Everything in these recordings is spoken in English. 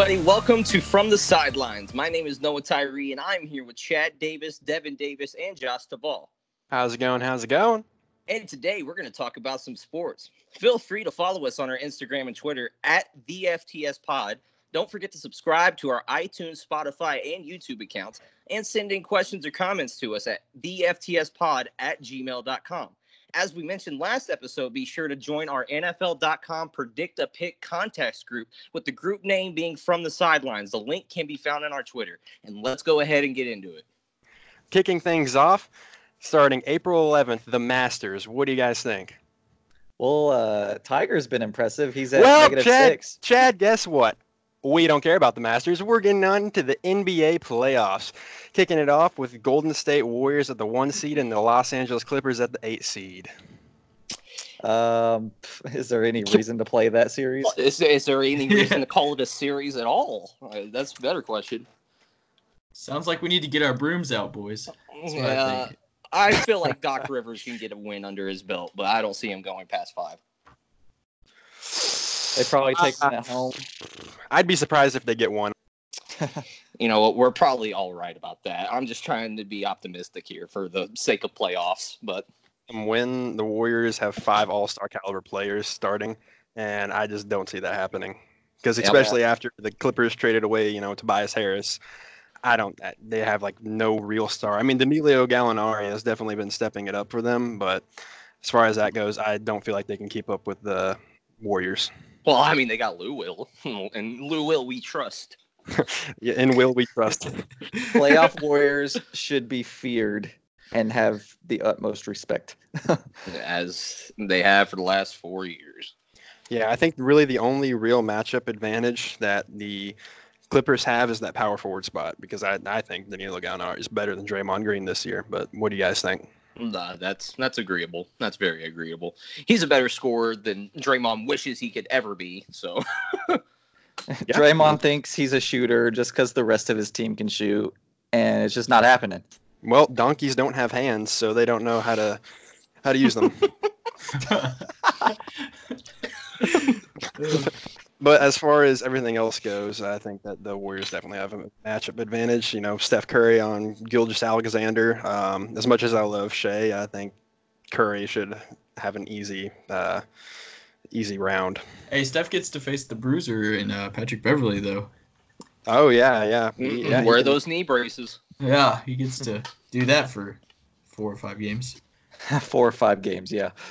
everybody. Welcome to From the Sidelines. My name is Noah Tyree, and I'm here with Chad Davis, Devin Davis, and Josh Duvall. How's it going? How's it going? And today we're going to talk about some sports. Feel free to follow us on our Instagram and Twitter at the FTS Pod. Don't forget to subscribe to our iTunes, Spotify, and YouTube accounts and send in questions or comments to us at theftspod at gmail.com. As we mentioned last episode, be sure to join our NFL.com Predict a Pick contest group with the group name being From the Sidelines. The link can be found on our Twitter. And let's go ahead and get into it. Kicking things off, starting April 11th, the Masters. What do you guys think? Well, uh, Tiger's been impressive. He's at well, negative Chad, six. Chad, guess what? We don't care about the Masters. We're getting on to the NBA playoffs. Kicking it off with Golden State Warriors at the one seed and the Los Angeles Clippers at the eight seed. Um, is there any reason to play that series? Is, is there any reason to call it a series at all? Uh, that's a better question. Sounds like we need to get our brooms out, boys. That's what I Yeah. I feel like Doc Rivers can get a win under his belt, but I don't see him going past five. They probably take uh, them at home. I'd be surprised if they get one. You know? We're probably all right about that. I'm just trying to be optimistic here for the sake of playoffs, but When the Warriors have five All Star caliber players starting, and I just don't see that happening. Because Yeah. especially after the Clippers traded away, you know, Tobias Harris, I don't. They have like no real star. I mean, Danilo Gallinari has definitely been stepping it up for them, but as far as that goes, I don't feel like they can keep up with the Warriors. Well, I mean, they got Lou Will, and Lou Will we trust. Yeah, In will we trust? Playoff Warriors should be feared and have the utmost respect. as they have for the last four years. Yeah, I think really the only real matchup advantage that the Clippers have is that power forward spot because I, I think Danilo Gallinari is better than Draymond Green this year. But what do you guys think? Nah, that's that's agreeable. That's very agreeable. He's a better scorer than Draymond wishes he could ever be. So Yeah. Draymond thinks he's a shooter just because the rest of his team can shoot, and it's just not happening. Well, donkeys don't have hands, so they don't know how to how to use them. but as far as everything else goes, I think that the Warriors definitely have a matchup advantage. You know, Steph Curry on Gilgeous-Alexander. Um, as much as I love Shea, I think Curry should have an easy uh, easy round. hey, Steph gets to face the Bruiser and uh, Patrick Beverley, though. Oh yeah, yeah, He- yeah. wear those knee braces. Yeah, he gets to do that for four or five games. Four or five games, yeah.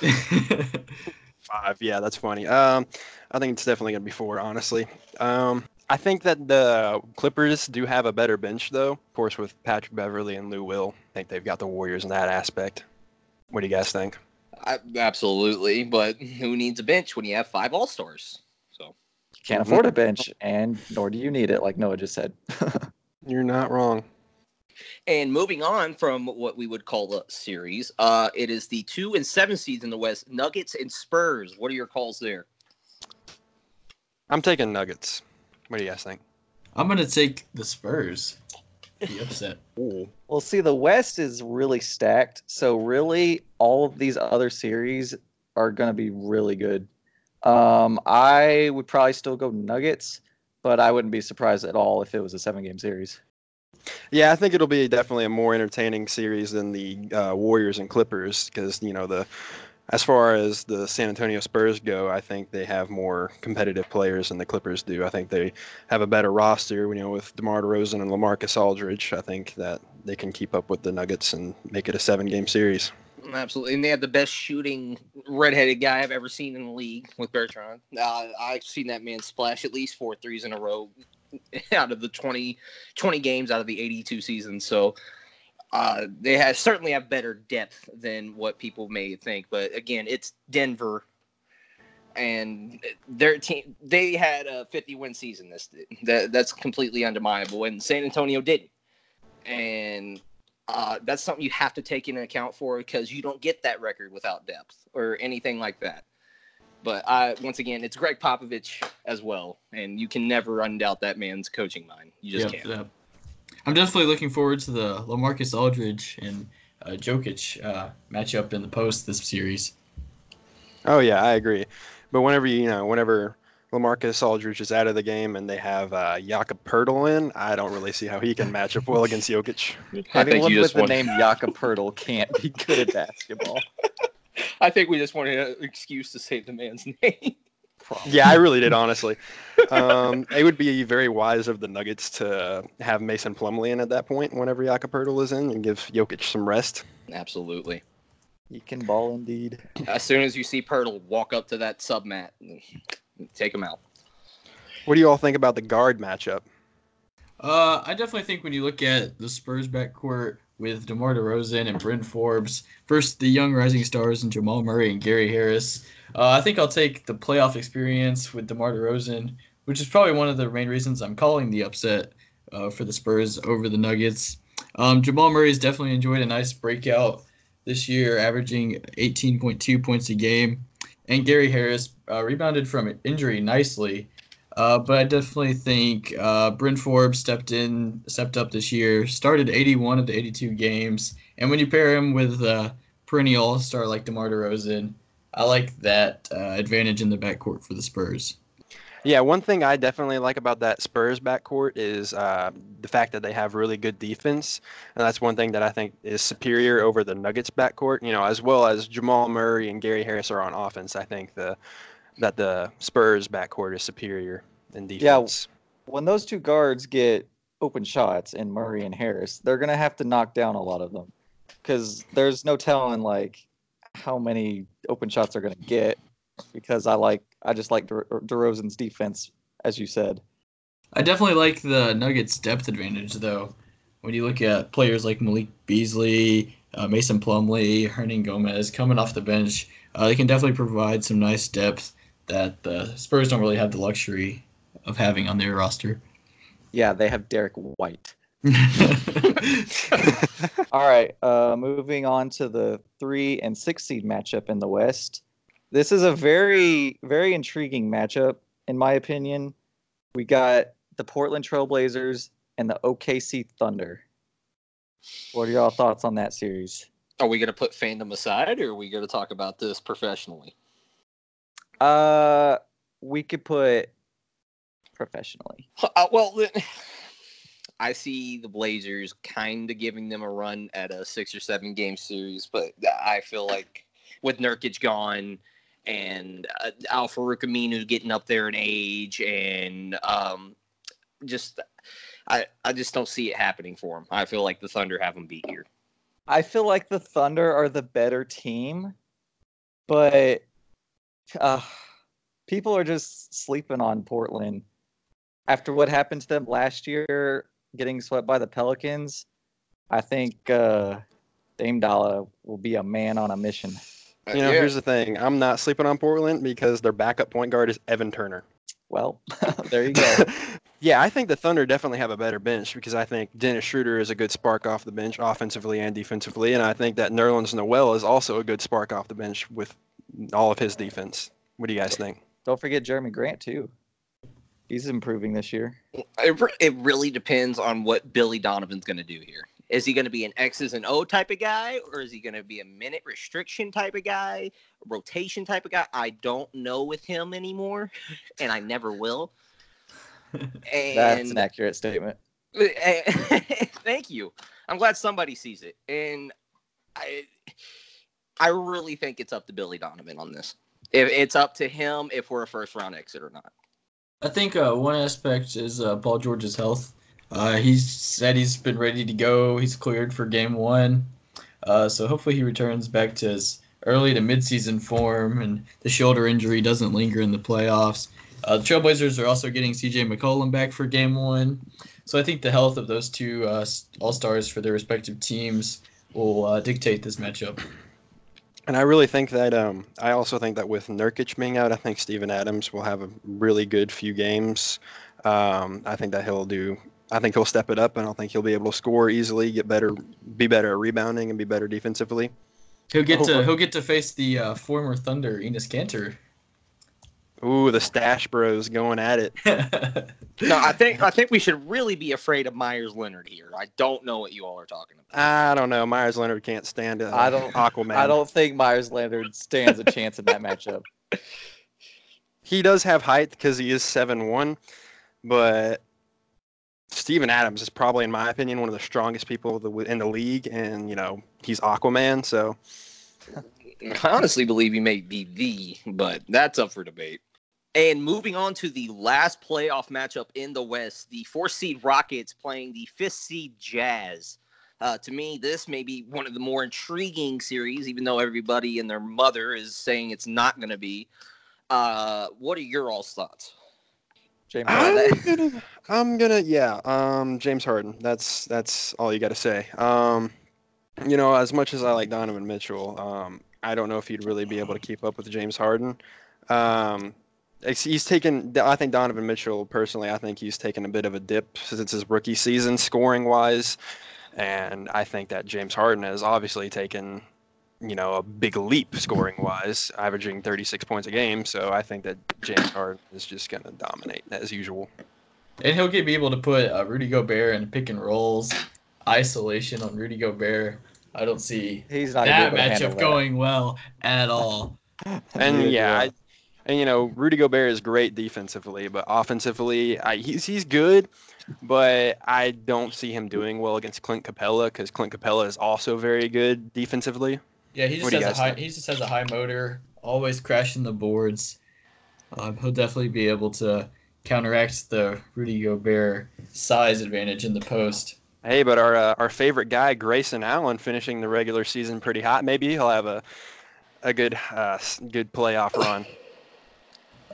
Five. Yeah, that's funny. Um, I think it's definitely gonna be four, honestly. Um, I think that the Clippers do have a better bench, though. Of course, with Patrick Beverley and Lou Will, I think they've got the Warriors in that aspect. What do you guys think? I, absolutely, but who needs a bench when you have five All Stars? So Can't afford a bench, and nor do you need it, like Noah just said. You're not wrong. And moving on from what we would call a series, uh, it is the two and seven seeds in the West, Nuggets and Spurs. What are your calls there? I'm taking Nuggets. What do you guys think? I'm gonna take the Spurs. Be upset. Ooh. Well, see, the West is really stacked. So, really, all of these other series are going to be really good. Um, I would probably still go Nuggets, but I wouldn't be surprised at all if it was a seven game series. Yeah, I think it'll be definitely a more entertaining series than the uh, Warriors and Clippers because you know the as far as the San Antonio Spurs go, I think they have more competitive players than the Clippers do. I think they have a better roster, you know, with DeMar DeRozan and LaMarcus Aldridge. I think that they can keep up with the Nuggets and make it a seven-game series. Absolutely, and they have the best shooting redheaded guy I've ever seen in the league with Bertans. Uh, I've seen that man splash at least four threes in a row out of the 20, 20 games out of the 82 seasons. So uh, they have certainly have better depth than what people may think. But again, it's Denver, and their team they had a 50 win season. This that that's completely undeniable, and San Antonio didn't. And uh, that's something you have to take into account for because you don't get that record without depth or anything like that. But I, once again, it's Gregg Popovich as well, and you can never undoubt that man's coaching mind. You just Yep, can't. yep. I'm definitely looking forward to the Lamarcus Aldridge and uh, Jokic uh, matchup in the post this series. Oh yeah, I agree. But whenever you, you know, whenever Lamarcus Aldridge is out of the game and they have uh, Jakob Poeltl in, I don't really see how he can match up well against Jokic. I think Anyone with the want. name Jakob Poeltl can't be good at basketball. I think we just wanted an excuse to say the man's name. Yeah, I really did, honestly. Um, it would be very wise of the Nuggets to have Mason Plumlee in at that point whenever Jakob Poeltl is in and give Jokic some rest. Absolutely. He can ball indeed. As soon as you see Poeltl walk up to that sub mat, take him out. What do you all think about the guard matchup? Uh, I definitely think when you look at the Spurs backcourt with DeMar DeRozan and Bryn Forbes versus the young rising stars and Jamal Murray and Gary Harris, uh, I think I'll take the playoff experience with DeMar DeRozan, which is probably one of the main reasons I'm calling the upset uh, for the Spurs over the Nuggets. Um, Jamal Murray has definitely enjoyed a nice breakout this year, averaging 18.2 points a game, and Gary Harris uh, rebounded from injury nicely. Uh, but I definitely think uh, Bryn Forbes stepped in, stepped up this year, started 81 of the 82 games, and when you pair him with uh, perennial All-Star like DeMar DeRozan, I like that uh, advantage in the backcourt for the Spurs. Yeah, one thing I definitely like about that Spurs backcourt is uh, the fact that they have really good defense, and that's one thing that I think is superior over the Nuggets backcourt. You know, as well as Jamal Murray and Gary Harris are on offense. I think the that the Spurs backcourt is superior in defense. Yeah. When those two guards get open shots in Murray and Harris, they're gonna have to knock down a lot of them because there's no telling like how many open shots they're gonna get. Because I like I just like De- DeRozan's defense, as you said. I definitely like the Nuggets' depth advantage, though. When you look at players like Malik Beasley, uh, Mason Plumlee, Hernan Gomez coming off the bench, uh, they can definitely provide some nice depth that the Spurs don't really have the luxury of having on their roster. Yeah, they have Derrick White. All right, uh, moving on to the three and six seed matchup in the West. This is a very, very intriguing matchup, in my opinion. We got the Portland Trailblazers and the OKC Thunder. What are y'all thoughts on that series? Are we going to put fandom aside, or are we going to talk about this professionally? Uh, we could put professionally. Uh, well, I see the Blazers kind of giving them a run at a six or seven game series, but I feel like with Nurkic gone and uh, Al getting up there in age, and um, just I I just don't see it happening for him. I feel like the Thunder have him beat here. I feel like the Thunder are the better team, but uh, people are just sleeping on Portland after what happened to them last year, getting swept by the Pelicans. I think uh, Dame Dolla will be a man on a mission. Uh, you know, here's the thing: I'm not sleeping on Portland because their backup point guard is Evan Turner. Well, there you go. yeah, I think the Thunder definitely have a better bench because I think Dennis Schroeder is a good spark off the bench, offensively and defensively, and I think that Nerlens Noel is also a good spark off the bench with all of his defense. What do you guys think? Don't forget Jerami Grant too. He's improving this year. It, re- it really depends on what Billy Donovan's going to do here. Is he going to be an X's and O type of guy, or is he going to be a minute restriction type of guy, rotation type of guy? I don't know with him anymore, and I never will. And That's an accurate statement. thank you. I'm glad somebody sees it, and I, I really think it's up to Billy Donovan on this. If it's up to him, if we're a first round exit or not. I think uh, one aspect is uh, Paul George's health. Uh, he's said he's been ready to go. He's cleared for game one. Uh, so hopefully he returns back to his early to midseason form and the shoulder injury doesn't linger in the playoffs. Uh, the Trailblazers are also getting CJ McCollum back for game one. So I think the health of those two uh, all stars for their respective teams will uh, dictate this matchup. And I really think that um, I also think that with Nurkic being out, I think Steven Adams will have a really good few games. Um, I think that he'll do. I think he'll step it up, and I think he'll be able to score easily, get better, be better at rebounding, and be better defensively. He'll get to he'll get to face the uh, former Thunder Enes Kanter. Ooh, the Stash Bros going at it. No, I think I think we should really be afraid of Meyers Leonard here. I don't know what you all are talking about. I don't know. Meyers Leonard can't stand uh, I don't- Aquaman. I don't think Meyers Leonard stands a chance in that matchup. he does have height because he is seven one, but Steven Adams is probably, in my opinion, one of the strongest people in the league, and you know he's Aquaman, so. I honestly believe he may be the, but that's up for debate. And moving on to the last playoff matchup in the West, the four seed Rockets playing the fifth seed Jazz. Uh, to me, this may be one of the more intriguing series, even though everybody and their mother is saying it's not going to be. Uh, what are your all's thoughts? James I'm gonna, I'm gonna, yeah, um, James Harden. That's that's all you got to say. Um, you know, as much as I like Donovan Mitchell, um, I don't know if he'd really be able to keep up with James Harden. Um, he's taken. I think Donovan Mitchell personally. I think he's taken a bit of a dip since his rookie season, scoring wise, and I think that James Harden has obviously taken, you know, a big leap scoring wise, averaging 36 points a game. So I think that James Harden is just going to dominate as usual. And he'll be able to put uh, Rudy Gobert in pick and rolls, isolation on Rudy Gobert. I don't see He's not that matchup going well at all. And yeah, I, and you know Rudy Gobert is great defensively, but offensively, I, he's he's good, but I don't see him doing well against Clint Capela because Clint Capela is also very good defensively. Yeah, he just has a high. Think? He just has a high motor, always crashing the boards. Um, he'll definitely be able to counteract the Rudy Gobert size advantage in the post. Hey, but our uh, our favorite guy, Grayson Allen, finishing the regular season pretty hot. Maybe he'll have a a good uh, good playoff run.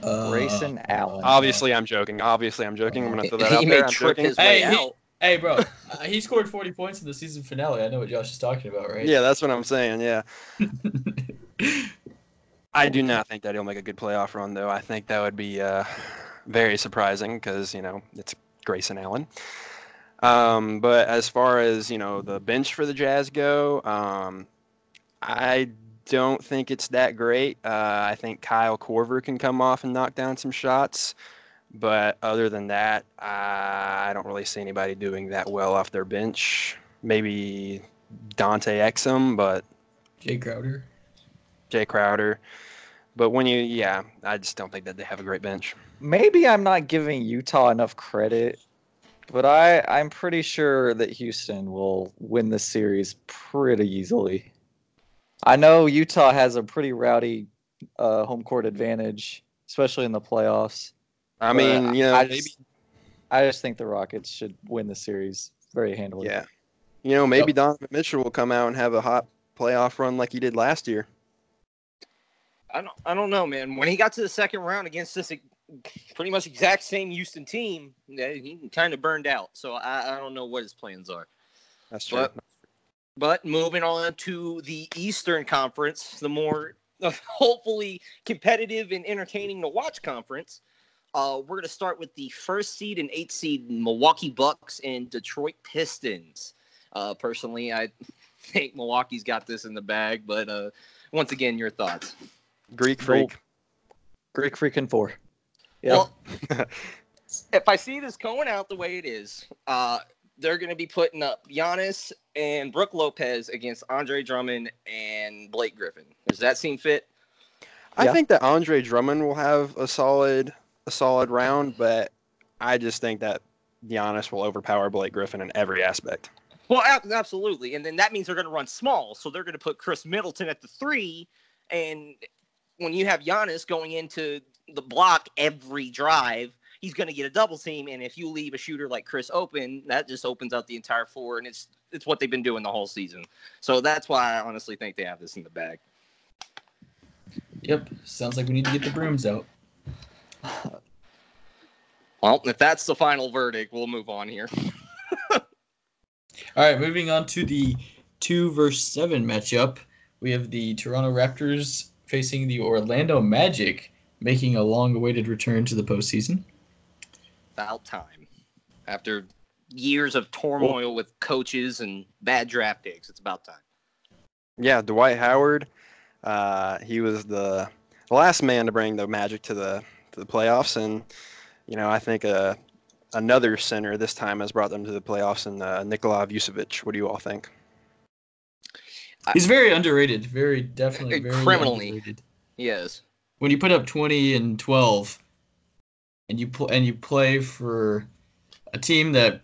Uh, Grayson Allen. Obviously, I'm joking. Obviously, I'm joking. I'm gonna throw that out there. I'm joking. hey, he, hey, bro, uh, he scored 40 points in the season finale. I know what Josh is talking about, right? Yeah, that's what I'm saying. Yeah. I do not think that he'll make a good playoff run, though. I think that would be uh, very surprising because you know it's Grayson Allen. Um, but as far as you know, the bench for the Jazz go, um, I don't think it's that great. Uh, I think Kyle Korver can come off and knock down some shots, but other than that, I don't really see anybody doing that well off their bench. Maybe Dante Exum, but Jay Crowder. Jay Crowder. But when you, yeah, I just don't think that they have a great bench. Maybe I'm not giving Utah enough credit but I, I'm pretty sure that Houston will win this series pretty easily. I know Utah has a pretty rowdy uh, home court advantage, especially in the playoffs. I mean, you know, I just, I just think the Rockets should win the series very handily. Yeah. You know, maybe yep. Donovan Mitchell will come out and have a hot playoff run like he did last year. I don't, I don't know, man. When he got to the second round against this pretty much exact same Houston team, he kind of burned out. So I, I, don't know what his plans are. That's true. But, but moving on to the Eastern Conference, the more uh, hopefully competitive and entertaining to watch conference. Uh, we're going to start with the first seed and eight seed Milwaukee Bucks and Detroit Pistons. Uh, personally, I think Milwaukee's got this in the bag, but uh, once again, your thoughts. Greek freak. Greek freaking four. Well, if I see this going out the way it is, uh, they're going to be putting up Giannis and Brook Lopez against Andre Drummond and Blake Griffin. Does that seem fit? I yeah. think that Andre Drummond will have a solid a solid round, but I just think that Giannis will overpower Blake Griffin in every aspect. Well, absolutely, and then that means they're going to run small, so they're going to put Khris Middleton at the three, and when you have Giannis going into the block every drive, he's going to get a double team. And if you leave a shooter like Khris open, that just opens up the entire floor, and it's it's what they've been doing the whole season. So that's why I honestly think they have this in the bag. Yep, sounds like we need to get the brooms out. Well, if that's the final verdict, we'll move on here. All right, moving on to the two versus seven matchup. We have the Toronto Raptors facing the Orlando Magic making a long-awaited return to the postseason. About time. After years of turmoil with coaches and bad draft picks, it's about time. Yeah, Dwight Howard. Uh, he was the last man to bring the Magic to the to the playoffs, and you know I think uh, another center this time has brought them to the playoffs, and uh, Nikola Vucevic. What do you all think? He's very underrated. Very definitely very criminally. Underrated. He is when you put up 20 and 12 and you pl- and you play for a team that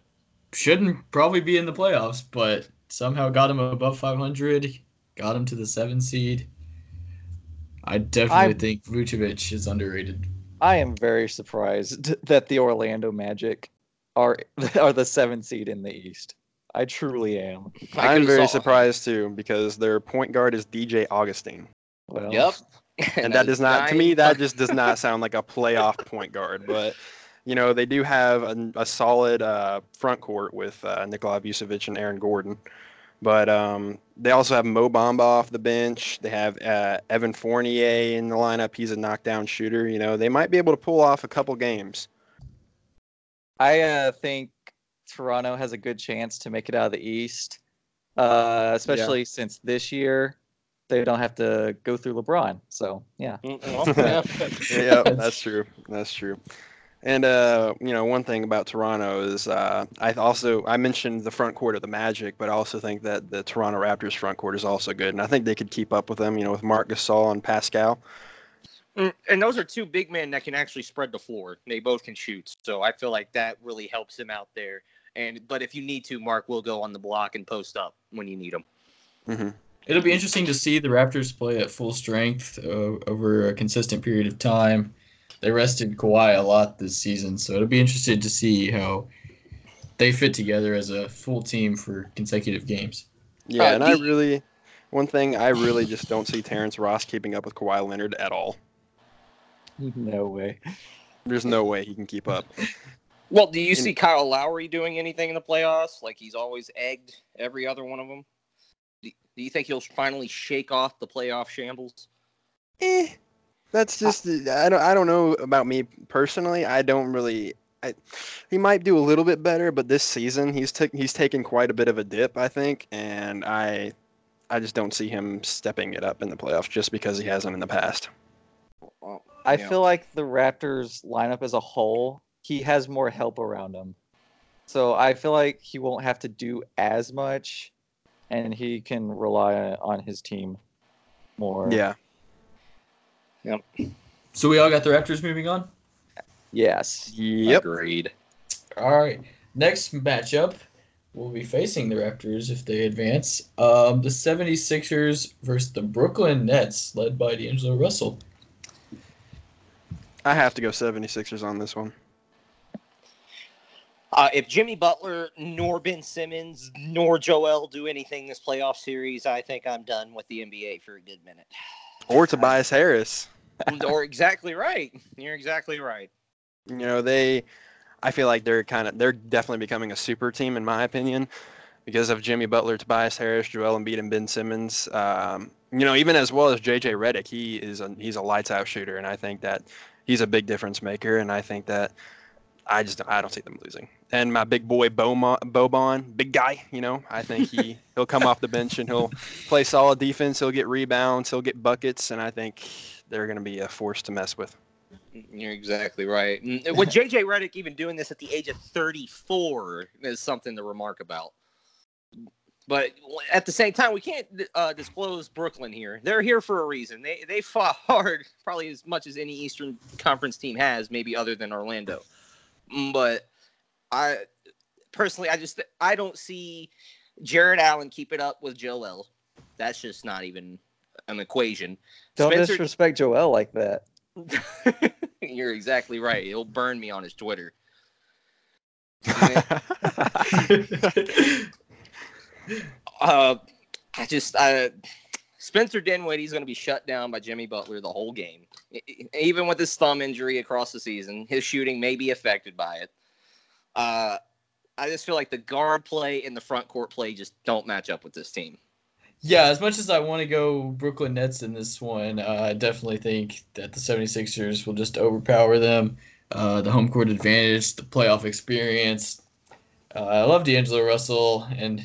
shouldn't probably be in the playoffs, but somehow got him above 500, got him to the seven seed. I definitely I- think Vucevic is underrated. I am very surprised that the Orlando Magic are are the seventh seed in the East. I truly am. I I'm very surprised too because their point guard is DJ Augustin, Well, Yep. and that does not to me that just does not sound like a playoff point guard. But you know they do have a, a solid uh, front court with uh, Nikola Vucevic and Aaron Gordon. But um, they also have Mo Bamba off the bench. They have uh, Evan Fournier in the lineup. He's a knockdown shooter. You know they might be able to pull off a couple games. I uh, think Toronto has a good chance to make it out of the East, uh, especially since this year they don't have to go through LeBron. So yeah, Mm, well, yeah. yeah, that's true. That's true. And uh, you know, one thing about Toronto is uh, I also I mentioned the front court of the Magic, but I also think that the Toronto Raptors front court is also good, and I think they could keep up with them. You know, with Marc Gasol and Pascal. Mm, And those are two big men that can actually spread the floor. They both can shoot, so I feel like that really helps him out there. And but if you need to, Marc will go on the block and post up when you need him. hmm It'll be interesting to see the Raptors play at full strength uh, over a consistent period of time. They rested Kawhi a lot this season, so it'll be interesting to see how they fit together as a full team for consecutive games. Yeah, Uh, and I really, one thing I really just don't see Terrence Ross keeping up with Kawhi Leonard at all. no way. There's no way he can keep up. Well, do you see Kyle Lowry doing anything in the playoffs? Like he's always egged every other one of them. Do do you think he'll finally shake off the playoff shambles? Eh, that's just I don't I don't know about me personally. I don't really. I, he might do a little bit better, but this season he's took he's taken quite a bit of a dip, I think, and I I just don't see him stepping it up in the playoffs just because he hasn't in the past. Well, I yeah. feel like the Raptors lineup as a whole, he has more help around him. So I feel like he won't have to do as much and he can rely on his team more. Yeah. So we all got the Raptors moving on? Yes. Yep. Agreed. All right. Next matchup, we'll be facing the Raptors if they advance. Um, the 76ers versus the Brooklyn Nets, led by D'Angelo Russell. I have to go 76ers on this one. Uh, if Jimmy Butler nor Ben Simmons nor Joel do anything this playoff series, I think I'm done with the NBA for a good minute. Or Tobias Harris. or exactly right. You're exactly right. You know, they I feel like they're kind of they're definitely becoming a super team in my opinion because of Jimmy Butler, Tobias Harris, Joel Embiid, and Ben Simmons. Um, you know, even as well as JJ Redick, he is a he's a lights out shooter, and I think that he's a big difference maker. And I think that I just I don't see them losing. And my big boy Beaumont, Boban, big guy, you know, I think he he'll come off the bench and he'll play solid defense. He'll get rebounds, he'll get buckets, and I think they're going to be a force to mess with. You're exactly right. And With JJ Redick even doing this at the age of 34 is something to remark about. But at the same time, we can't uh, disclose Brooklyn here. They're here for a reason. They they fought hard, probably as much as any Eastern Conference team has, maybe other than Orlando. But I personally, I just I don't see Jarrett Allen keep it up with Joel. That's just not even an equation. Don't Spencer- disrespect Joel like that. You're exactly right. He'll burn me on his Twitter. Uh, I just, I, Spencer Dinwiddie's going to be shut down by Jimmy Butler the whole game. Even with his thumb injury across the season, his shooting may be affected by it. Uh, I just feel like the guard play and the front court play just don't match up with this team. Yeah, as much as I want to go Brooklyn Nets in this one, uh, I definitely think that the 76ers will just overpower them. Uh, the home court advantage, the playoff experience. Uh, I love D'Angelo Russell and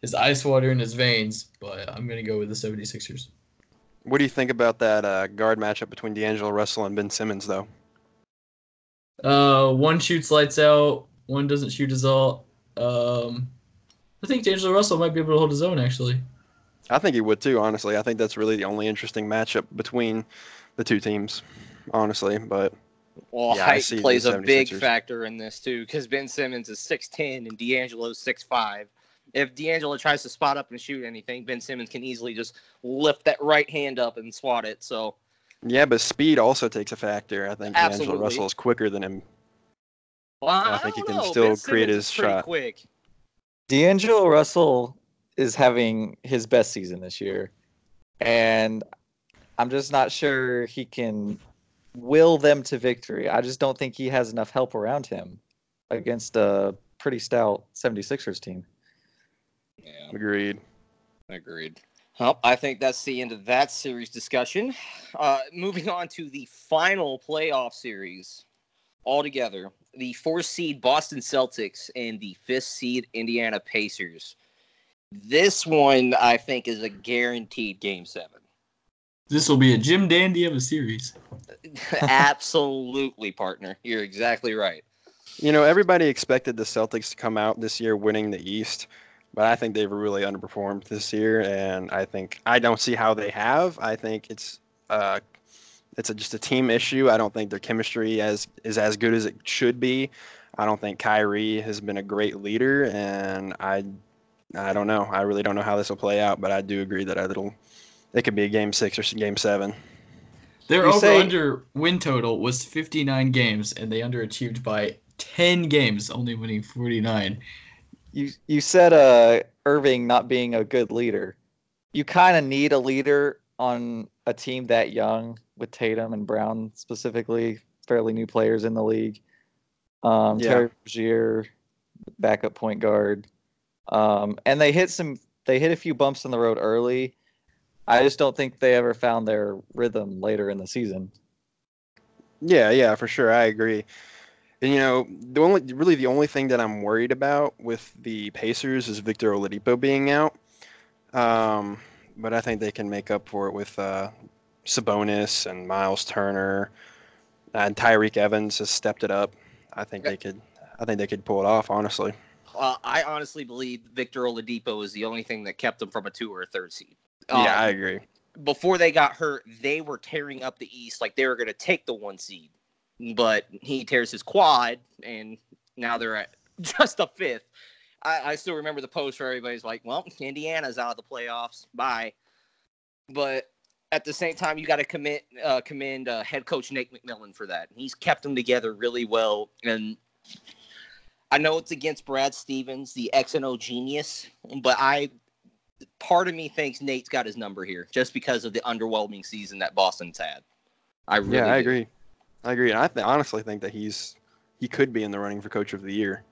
his ice water in his veins, but I'm going to go with the 76ers. What do you think about that uh, guard matchup between D'Angelo Russell and Ben Simmons, though? Uh, one shoots lights out, one doesn't shoot his all. Um, I think D'Angelo Russell might be able to hold his own, actually. I think he would too, honestly. I think that's really the only interesting matchup between the two teams, honestly. But Well, Yeah, I height see plays a big 76ers. factor in this too, because Ben Simmons is six ten and D'Angelo's six five. If D'Angelo tries to spot up and shoot anything, Ben Simmons can easily just lift that right hand up and swat it. So yeah, but speed also takes a factor. I think D'Angelo Russell is quicker than him. Well, I I, think he can know. still Ben create Simmons his shot. Quick. D'Angelo Russell is having his best season this year, and I'm just not sure he can will them to victory. I just don't think he has enough help around him against a pretty stout 76ers team. Yeah, Agreed. agreed. Well, I think that's the end of that series discussion. Uh, moving on to the final playoff series altogether the four seed Boston Celtics and the fifth seed Indiana Pacers. This one, I think, is a guaranteed game seven. This will be a Jim Dandy of a series. Absolutely, partner. You're exactly right. You know, everybody expected the Celtics to come out this year winning the East, but I think they've really underperformed this year, and I think I don't see how they have. I think it's uh, it's a, just a team issue. I don't think their chemistry as is as good as it should be. I don't think Kyrie has been a great leader, and I I don't know. I really don't know how this will play out, but I do agree that it'll it could be a game six or game seven. Their You over say- under win total was 59 games, and they underachieved by 10 games, only winning 49. You you said uh Irving not being a good leader. You kind of need a leader on a team that young with Tatum and Brown specifically, fairly new players in the league. Um, Yeah. Terry Rozier, backup point guard, um, and they hit some. They hit a few bumps in the road early. I just don't think they ever found their rhythm later in the season. Yeah, yeah, for sure. I agree. And you know, the only really the only thing that I'm worried about with the Pacers is Victor Oladipo being out. Um, but I think they can make up for it with uh, Sabonis and Miles Turner, and Tyreke Evans has stepped it up. I think they could. I think they could pull it off. Honestly. Uh, I honestly believe Victor Oladipo is the only thing that kept them from a two or a third seed. yeah, Um, I agree. before they got hurt, they were tearing up the East like they were going to take the one seed. But he tears his quad, and now they're at just a fifth. I, I still remember the post where everybody's like, well, Indiana's out of the playoffs. Bye. But at the same time, you got to commit, uh, commend uh, head coach Nate McMillan for that. He's kept them together really well. And I know it's against Brad Stevens, the X and O genius, but I part of me thinks Nate's got his number here just because of the underwhelming season that Boston's had. I really yeah, I do. agree. I agree. And I th- honestly think that he's he could be in the running for coach of the year.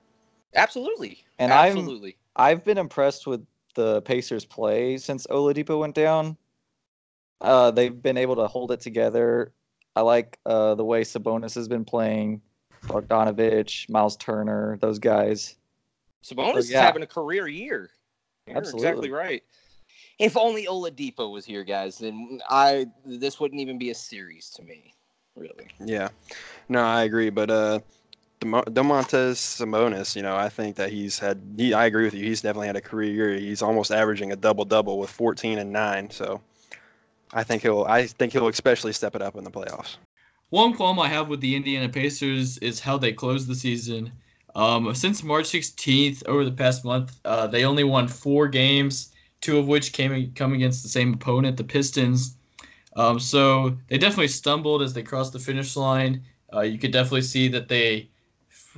Absolutely. And I'm, I've been impressed with the Pacers' play since Oladipo went down. Uh, they've been able to hold it together. I like uh, the way Sabonis has been playing, Bogdanovich, Miles Turner, those guys. Sabonis is yeah. having a career year. You're Absolutely. exactly right. If only Oladipo was here, guys, then I this wouldn't even be a series to me. Really. Yeah, no, I agree. But uh, Demo- Domantas Sabonis, you know, I think that he's had. He, I agree with you. He's definitely had a career year. He's almost averaging a double double with 14 and nine. So, I think he'll. I think he'll especially step it up in the playoffs. One qualm I have with the Indiana Pacers is how they closed the season. Um, since March 16th, over the past month, uh, they only won four games, two of which came come against the same opponent, the Pistons. Um, so they definitely stumbled as they crossed the finish line. Uh, you could definitely see that they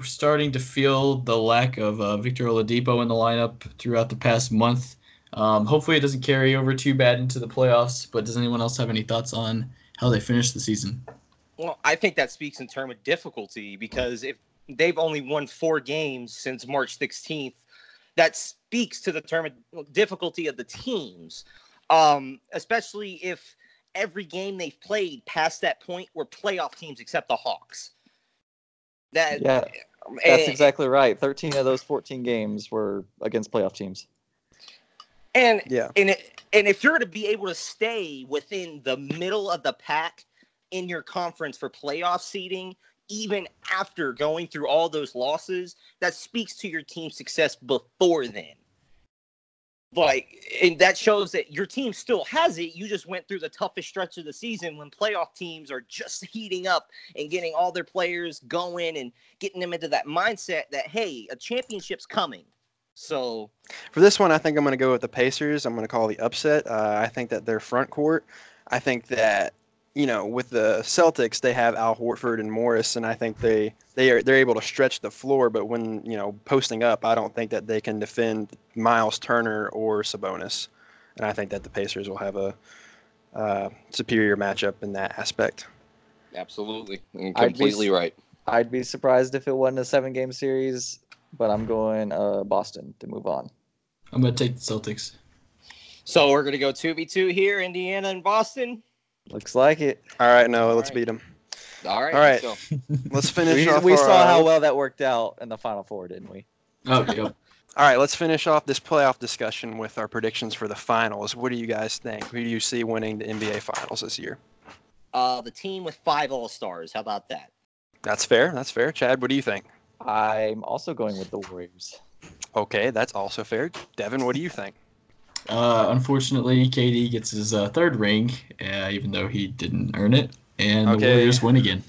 starting to feel the lack of uh, Victor Oladipo in the lineup throughout the past month. Um, hopefully, it doesn't carry over too bad into the playoffs. But does anyone else have any thoughts on how they finished the season? Well, I think that speaks in terms of difficulty because if they've only won four games since March 16th, that speaks to the term of difficulty of the teams. Um, especially if every game they've played past that point were playoff teams except the Hawks. That Yeah, um, that's and- exactly right. 13 of those 14 games were against playoff teams. And Yeah. and it, and if you're to be able to stay within the middle of the pack in your conference for playoff seeding, even after going through all those losses, that speaks to your team's success before then. Like and that shows that your team still has it you just went through the toughest stretch of the season when playoff teams are just heating up and getting all their players going and getting them into that mindset that hey a championship's coming so For this one, I think I'm going to go with the Pacers. I'm going to call the upset. Uh, I think that their front court. I think that you know with the Celtics they have Al Horford and Morris, and I think they they are they're able to stretch the floor. But when you know posting up, I don't think that they can defend Miles Turner or Sabonis, and I think that the Pacers will have a uh, superior matchup in that aspect. absolutely I'd be completely right I'd be surprised if it wasn't a seven game series, but I'm going uh, Boston to move on. I'm gonna take the Celtics. so we're gonna go 2v2 here indiana and boston Looks like it. All right, no, All let's right. beat them. all right All right. so Let's finish We, off. we our, saw uh, how well that worked out in the Final Four, didn't we? Oh, yep. All right, let's finish off this playoff discussion with our predictions for the finals. What do you guys think? Who do you see winning the NBA finals this year? uh the team with five all-stars how about that That's fair. That's fair. Chad, what do you think? I'm also going with the Warriors. Okay, that's also fair. Devin, what do you think? Uh, unfortunately, KD gets his uh, third ring, uh, even though he didn't earn it, and the Okay. Warriors win again.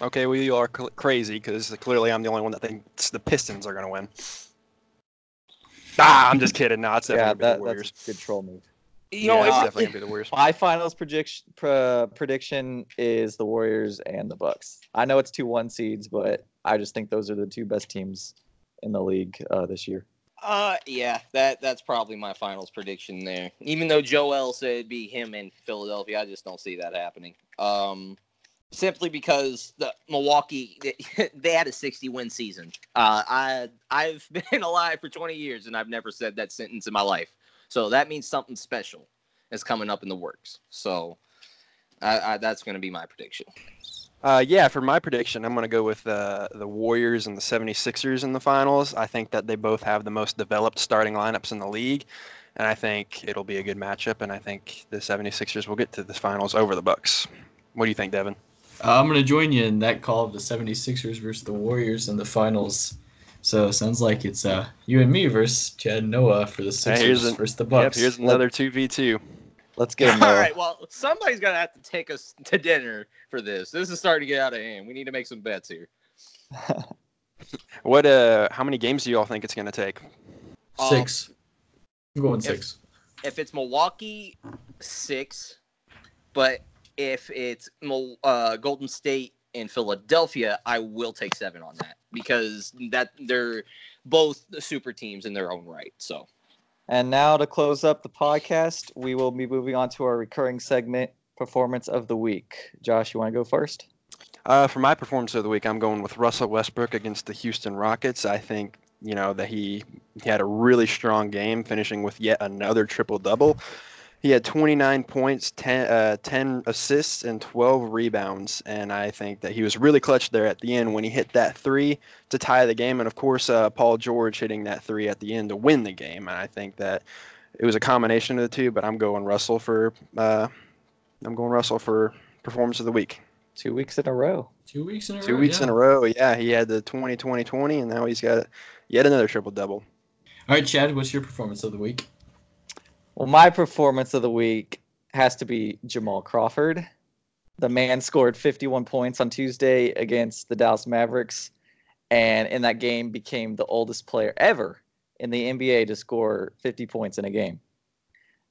Okay, well, you are cl- crazy because clearly I'm the only one that thinks the Pistons are going to win. Ah, I'm just kidding. No, it's definitely yeah, gonna be that, the Warriors. that's a good troll move. you know yeah, it's definitely going to be the Warriors. My finals prediction pr- prediction is the Warriors and the Bucks. I know it's two one seeds, but I just think those are the two best teams in the league uh, this year. Uh, yeah, that that's probably my finals prediction there. Even though Joel said it'd be him in Philadelphia, I just don't see that happening. Um, simply because the Milwaukee they, they had a 60 win season. Uh, I I've been alive for 20 years and I've never said that sentence in my life. So that means something special is coming up in the works. So I, I, that's going to be my prediction. Uh, yeah, for my prediction, I'm going to go with uh, the Warriors and the 76ers in the finals. I think that they both have the most developed starting lineups in the league, and I think it'll be a good matchup. And I think the 76ers will get to the finals over the Bucks. What do you think, Devin? Uh, I'm going to join you in that call of the 76ers versus the Warriors in the finals. So sounds like it's uh, you and me versus Chad Noah for the Sixers here's an- versus the Yep, Bucks. here's another 2v2. Let's get All them. right, well, somebody's going to have to take us to dinner for this. This is starting to get out of hand. We need to make some bets here. What? Uh, how many games do y'all think it's going to take? six. I'm going if- six. if it's Milwaukee, six. But if it's uh, Golden State and Philadelphia, I will take seven on that because that they're both the super teams in their own right. So And now to close up the podcast, we will be moving on to our recurring segment, performance of the week. Josh, you want to go first? Uh, for my performance of the week, I'm going with Russell Westbrook against the Houston Rockets. I think you know that he he had a really strong game, finishing with yet another triple double. He had 29 points, 10, uh, 10 assists, and 12 rebounds. And I think that he was really clutch there at the end when he hit that three to tie the game. And of course, uh, Paul George hitting that three at the end to win the game. And I think that it was a combination of the two. But I'm going Russell for uh, I'm going Russell for performance of the week. Two weeks in a row. Two weeks in a Two row. weeks yeah. in a row. Yeah, he had the 20 20 20, and now he's got yet another triple double. All right, Chad, what's your performance of the week? Well, my performance of the week has to be Jamal Crawford. The man scored 51 points on Tuesday against the Dallas Mavericks, and in that game became the oldest player ever in the NBA to score 50 points in a game.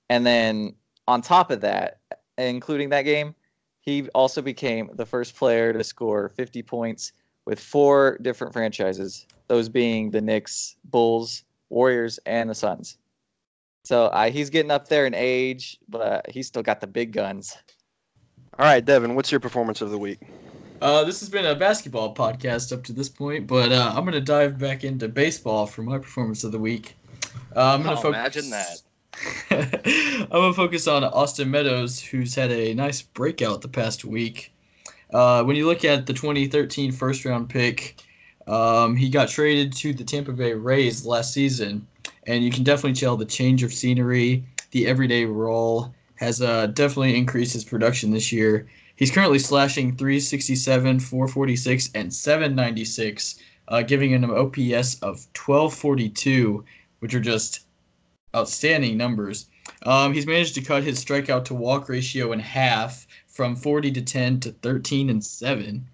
And then on top of that, including that game, he also became the first player to score 50 points with four different franchises, those being the Knicks, Bulls, Warriors, and the Suns. So uh, he's getting up there in age, but he's still got the big guns. All right, Devin, what's your performance of the week? Uh, this has been a basketball podcast up to this point, but uh, I'm going to dive back into baseball for my performance of the week. Uh, I'm going to Oh, focus. imagine that. I'm going to focus on Austin Meadows, who's had a nice breakout the past week. Uh, when you look at the 2013 first round pick, um, he got traded to the Tampa Bay Rays last season, and you can definitely tell the change of scenery, the everyday role has uh, definitely increased his production this year. He's currently slashing 367, 446, and 796, uh, giving him an OPS of 1242, which are just outstanding numbers. Um, he's managed to cut his strikeout to walk ratio in half from 40 to 10 to 13 and 7,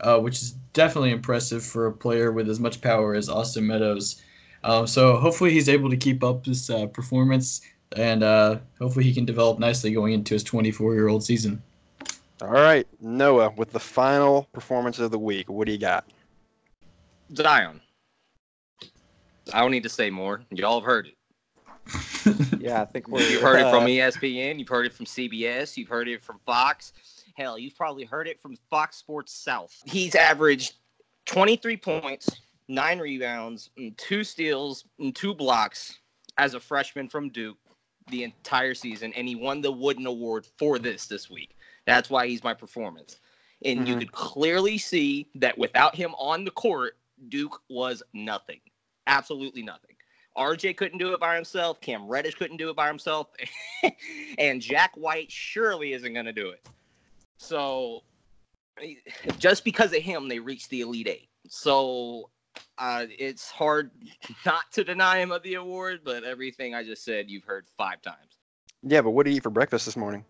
uh, which is definitely impressive for a player with as much power as Austin Meadows. Um, so hopefully he's able to keep up this uh, performance, and uh, hopefully he can develop nicely going into his 24 year old season. All right, Noah, with the final performance of the week, what do you got? Zion. I don't need to say more. Y'all have heard it. Yeah, I think we're. You've heard it from uh, ESPN. You've heard it from CBS. You've heard it from Fox. Hell, you've probably heard it from Fox Sports South. He's averaged 23 points, nine rebounds, and two steals, and two blocks as a freshman from Duke the entire season, and he won the Wooden Award for this this week. That's why he's my performance. And you Mhm. could clearly see that without him on the court, Duke was nothing. Absolutely nothing. RJ couldn't do it by himself. Cam Reddish couldn't do it by himself. and Jack White surely isn't going to do it. So just because of him, they reached the Elite Eight. So uh, it's hard not to deny him of the award, but everything I just said, you've heard five times. Yeah, but what did you eat for breakfast this morning?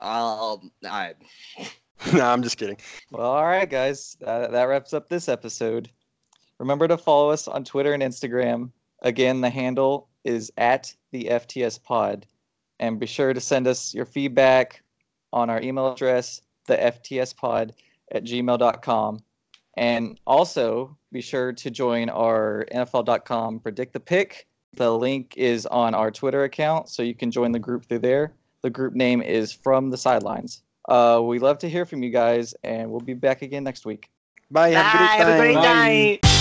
Um, I, no, I'm just kidding. Well, all right, guys. That, that wraps up this episode. Remember to follow us on Twitter and Instagram. Again, the handle is at the FTS Pod. And be sure to send us your feedback on our email address, the FTS Pod at gmail.com. And also be sure to join our NFL.com Predict the Pick. The link is on our Twitter account, so you can join the group through there. The group name is From the Sidelines. Uh, we love to hear from you guys, and we'll be back again next week. Bye. Have a great time. have a great Bye. night.